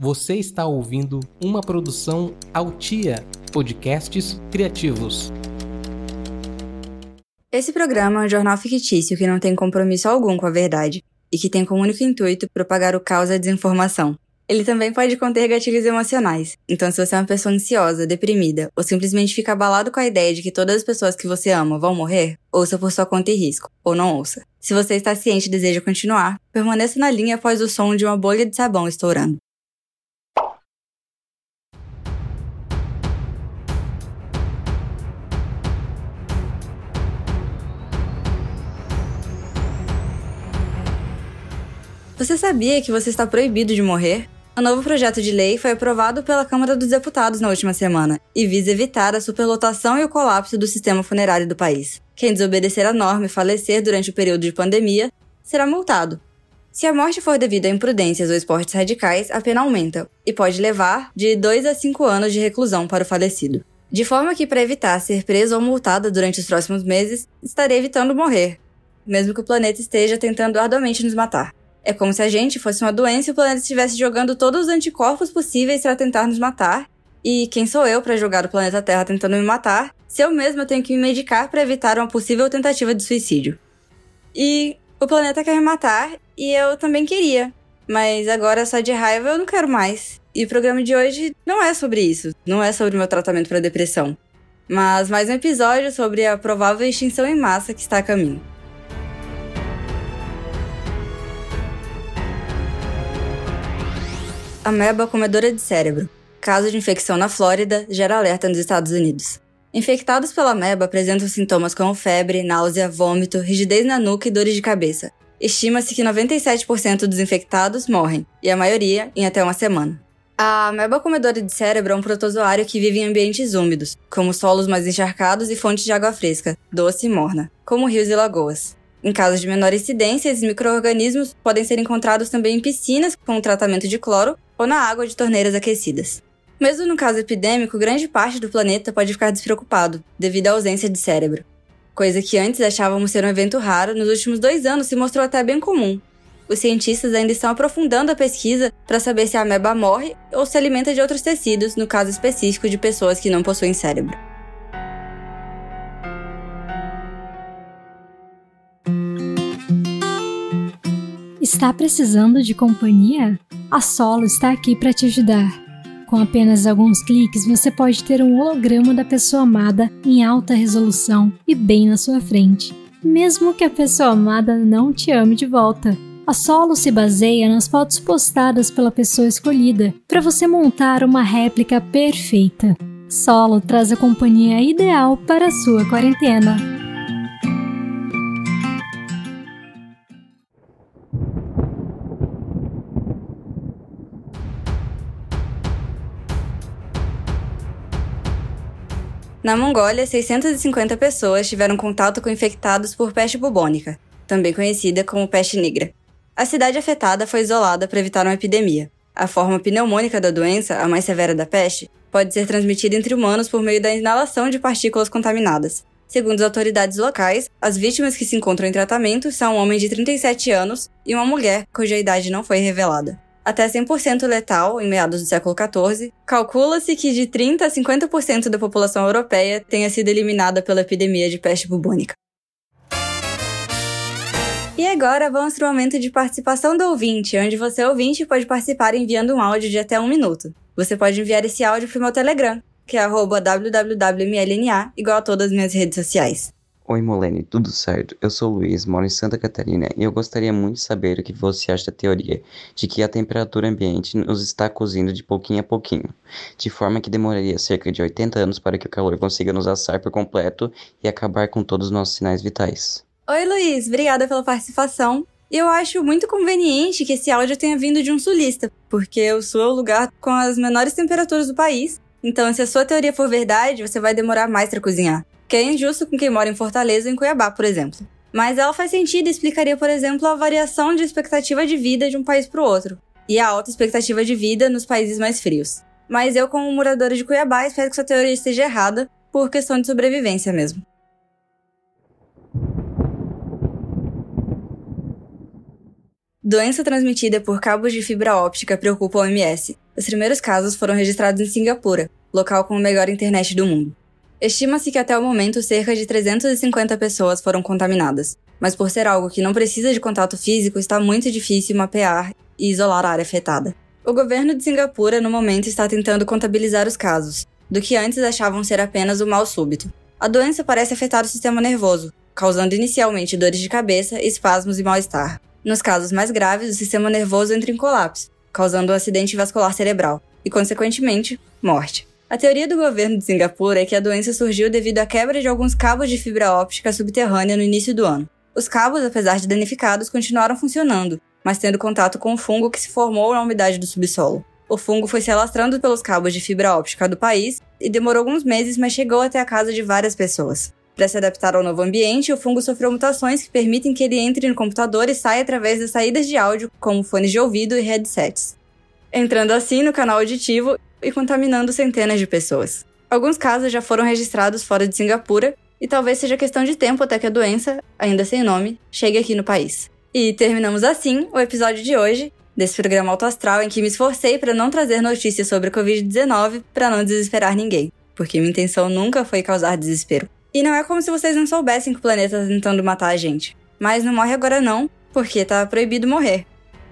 Você está ouvindo uma produção Altia Podcasts Criativos. Esse programa é um jornal fictício que não tem compromisso algum com a verdade e que tem como único intuito propagar o caos e a desinformação. Ele também pode conter gatilhos emocionais, então se você é uma pessoa ansiosa, deprimida ou simplesmente fica abalado com a ideia de que todas as pessoas que você ama vão morrer, ouça por sua conta e risco, ou não ouça. Se você está ciente e deseja continuar, permaneça na linha após o som de uma bolha de sabão estourando. Você sabia que você está proibido de morrer? O novo projeto de lei foi aprovado pela Câmara dos Deputados na última semana e visa evitar a superlotação e o colapso do sistema funerário do país. Quem desobedecer a norma e falecer durante o período de pandemia será multado. Se a morte for devido a imprudências ou esportes radicais, a pena aumenta e pode levar de 2 a 5 anos de reclusão para o falecido. De forma que, para evitar ser preso ou multado durante os próximos meses, estarei evitando morrer, mesmo que o planeta esteja tentando arduamente nos matar. É como se a gente fosse uma doença e o planeta estivesse jogando todos os anticorpos possíveis para tentar nos matar. E quem sou eu para jogar o planeta Terra tentando me matar, se eu mesma tenho que me medicar para evitar uma possível tentativa de suicídio? E o planeta quer me matar e eu também queria, mas agora só de raiva eu não quero mais. E o programa de hoje não é sobre isso, não é sobre o meu tratamento para depressão, mas mais um episódio sobre a provável extinção em massa que está a caminho. Ameba comedora de cérebro. Caso de infecção na Flórida gera alerta nos Estados Unidos. Infectados pela ameba apresentam sintomas como febre, náusea, vômito, rigidez na nuca e dores de cabeça. Estima-se que 97% dos infectados morrem, e a maioria em até uma semana. A ameba comedora de cérebro é um protozoário que vive em ambientes úmidos, como solos mais encharcados e fontes de água fresca, doce e morna, como rios e lagoas. Em casos de menor incidência, esses micro-organismos podem ser encontrados também em piscinas com tratamento de cloro ou na água de torneiras aquecidas. Mesmo no caso epidêmico, grande parte do planeta pode ficar despreocupado, devido à ausência de cérebro. Coisa que antes achávamos ser um evento raro, nos últimos dois anos se mostrou até bem comum. Os cientistas ainda estão aprofundando a pesquisa para saber se a ameba morre ou se alimenta de outros tecidos, no caso específico de pessoas que não possuem cérebro. Está precisando de companhia? A Solo está aqui para te ajudar. Com apenas alguns cliques, você pode ter um holograma da pessoa amada em alta resolução e bem na sua frente, mesmo que a pessoa amada não te ame de volta. A Solo se baseia nas fotos postadas pela pessoa escolhida para você montar uma réplica perfeita. Solo traz a companhia ideal para a sua quarentena. Na Mongólia, 650 pessoas tiveram contato com infectados por peste bubônica, também conhecida como peste negra. A cidade afetada foi isolada para evitar uma epidemia. A forma pneumônica da doença, a mais severa da peste, pode ser transmitida entre humanos por meio da inalação de partículas contaminadas. Segundo as autoridades locais, as vítimas que se encontram em tratamento são um homem de 37 anos e uma mulher cuja idade não foi revelada até 100% letal em meados do século XIV, calcula-se que de 30 a 50% da população europeia tenha sido eliminada pela epidemia de peste bubônica. E agora vamos para o momento de participação do ouvinte, onde você, ouvinte, pode participar enviando um áudio de até um minuto. Você pode enviar esse áudio para o meu Telegram, que é www.mlna, igual a todas as minhas redes sociais. Oi, Molene, tudo certo? Eu sou Luiz, moro em Santa Catarina e eu gostaria muito de saber o que você acha da teoria de que a temperatura ambiente nos está cozindo de pouquinho a pouquinho, de forma que demoraria cerca de 80 anos para que o calor consiga nos assar por completo e acabar com todos os nossos sinais vitais. Oi, Luiz, obrigada pela participação. Eu acho muito conveniente que esse áudio tenha vindo de um sulista, porque o sul é o lugar com as menores temperaturas do país. Então, se a sua teoria for verdade, você vai demorar mais para cozinhar que é injusto com quem mora em Fortaleza ou em Cuiabá, por exemplo. Mas ela faz sentido e explicaria, por exemplo, a variação de expectativa de vida de um país para o outro, e a alta expectativa de vida nos países mais frios. Mas eu, como moradora de Cuiabá, espero que sua teoria esteja errada, por questão de sobrevivência mesmo. Doença transmitida por cabos de fibra óptica preocupa a OMS. Os primeiros casos foram registrados em Singapura, local com a melhor internet do mundo. Estima-se que até o momento cerca de 350 pessoas foram contaminadas, mas por ser algo que não precisa de contato físico, está muito difícil mapear e isolar a área afetada. O governo de Singapura, no momento, está tentando contabilizar os casos, do que antes achavam ser apenas o mal súbito. A doença parece afetar o sistema nervoso, causando inicialmente dores de cabeça, espasmos e mal-estar. Nos casos mais graves, o sistema nervoso entra em colapso, causando um acidente vascular cerebral e, consequentemente, morte. A teoria do governo de Singapura é que a doença surgiu devido à quebra de alguns cabos de fibra óptica subterrânea no início do ano. Os cabos, apesar de danificados, continuaram funcionando, mas tendo contato com o fungo que se formou na umidade do subsolo. O fungo foi se alastrando pelos cabos de fibra óptica do país e demorou alguns meses, mas chegou até a casa de várias pessoas. Para se adaptar ao novo ambiente, o fungo sofreu mutações que permitem que ele entre no computador e saia através das saídas de áudio, como fones de ouvido e headsets. Entrando assim no canal auditivo e contaminando centenas de pessoas. Alguns casos já foram registrados fora de Singapura e talvez seja questão de tempo até que a doença, ainda sem nome, chegue aqui no país. E terminamos assim o episódio de hoje desse programa Alto Astral em que me esforcei para não trazer notícias sobre a Covid-19 para não desesperar ninguém, porque minha intenção nunca foi causar desespero. E não é como se vocês não soubessem que o planeta tá tentando matar a gente. Mas não morre agora não, porque tá proibido morrer.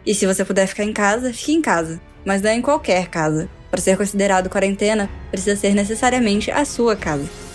E se você puder ficar em casa, fique em casa. Mas não em qualquer casa. Para ser considerado quarentena, precisa ser necessariamente a sua casa.